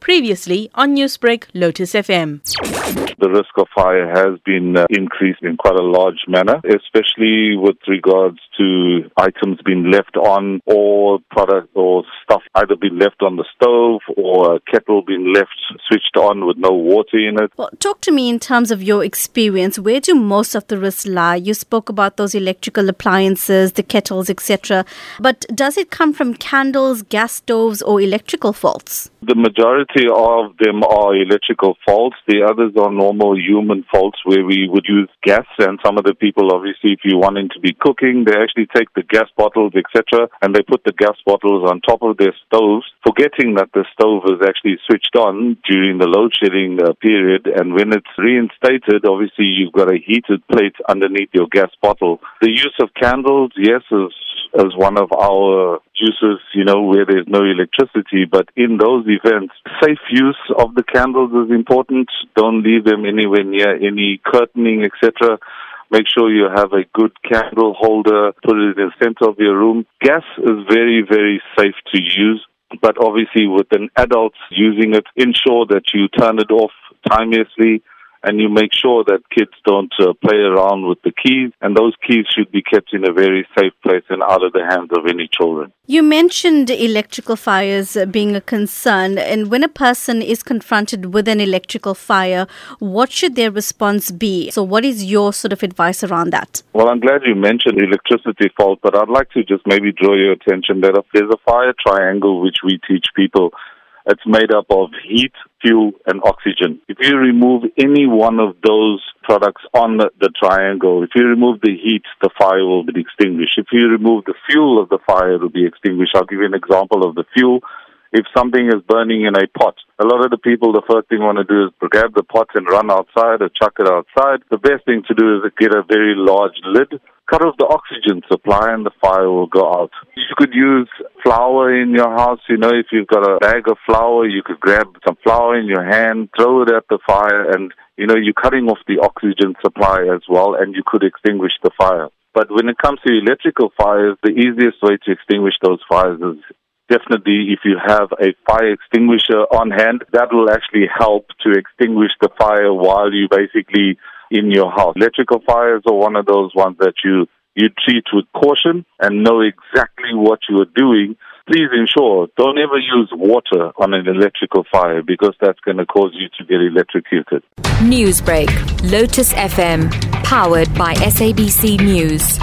Previously on Newsbreak, Lotus FM. The risk of fire has been uh, increased in quite a large manner, especially with regards to items being left on or product or stuff either being left on the stove or a kettle being left switched on with no water in it. Well, talk to me in terms of your experience. Where do most of the risks lie? You spoke about those electrical appliances, the kettles, etc. But does it come from candles, gas stoves, or electrical faults? The majority of them are electrical faults. The others are normal human faults where we would use gas. And some of the people, obviously, if you're wanting to be cooking, they actually take the gas bottles, etc., and they put the gas bottles on top of their stoves, forgetting that the stove is actually switched on during the load shedding uh, period. And when it's reinstated, obviously, you've got a heated plate underneath your gas bottle. The use of candles, yes, is as one of our uses, you know, where there's no electricity. But in those events, safe use of the candles is important. Don't leave them anywhere near any curtaining, etc. Make sure you have a good candle holder. Put it in the center of your room. Gas is very, very safe to use. But obviously, with an adult using it, ensure that you turn it off timelessly and you make sure that kids don't uh, play around with the keys, and those keys should be kept in a very safe place and out of the hands of any children. You mentioned electrical fires being a concern, and when a person is confronted with an electrical fire, what should their response be? So, what is your sort of advice around that? Well, I'm glad you mentioned electricity fault, but I'd like to just maybe draw your attention that if there's a fire triangle which we teach people it's made up of heat, fuel, and oxygen. If you remove any one of those products on the, the, triangle, if you remove the heat, the fire will be extinguished. If you remove the fuel of the fire, it will be extinguished. I'll give you an example of the fuel. If something is burning in a pot, a lot of the people, the first thing want to do is grab the pot and run outside or chuck it outside. The best thing to do is get a very large lid cut off the oxygen supply and the fire will go out. You could use flour in your house. You know, if you've got a bag of flour, you could grab some flour in your hand, throw it at the fire, and, you know, you're cutting off the oxygen supply as well, and you could extinguish the fire. But when it comes to electrical fires, the easiest way to extinguish those fires is definitely if you have a fire extinguisher on hand, that will actually help to extinguish the fire while you basically in your house. Electrical fires are one of those ones that you you treat with caution and know exactly what you are doing. Please ensure don't ever use water on an electrical fire because that's going to cause you to get electrocuted. Newsbreak, Lotus FM, powered by SABC News.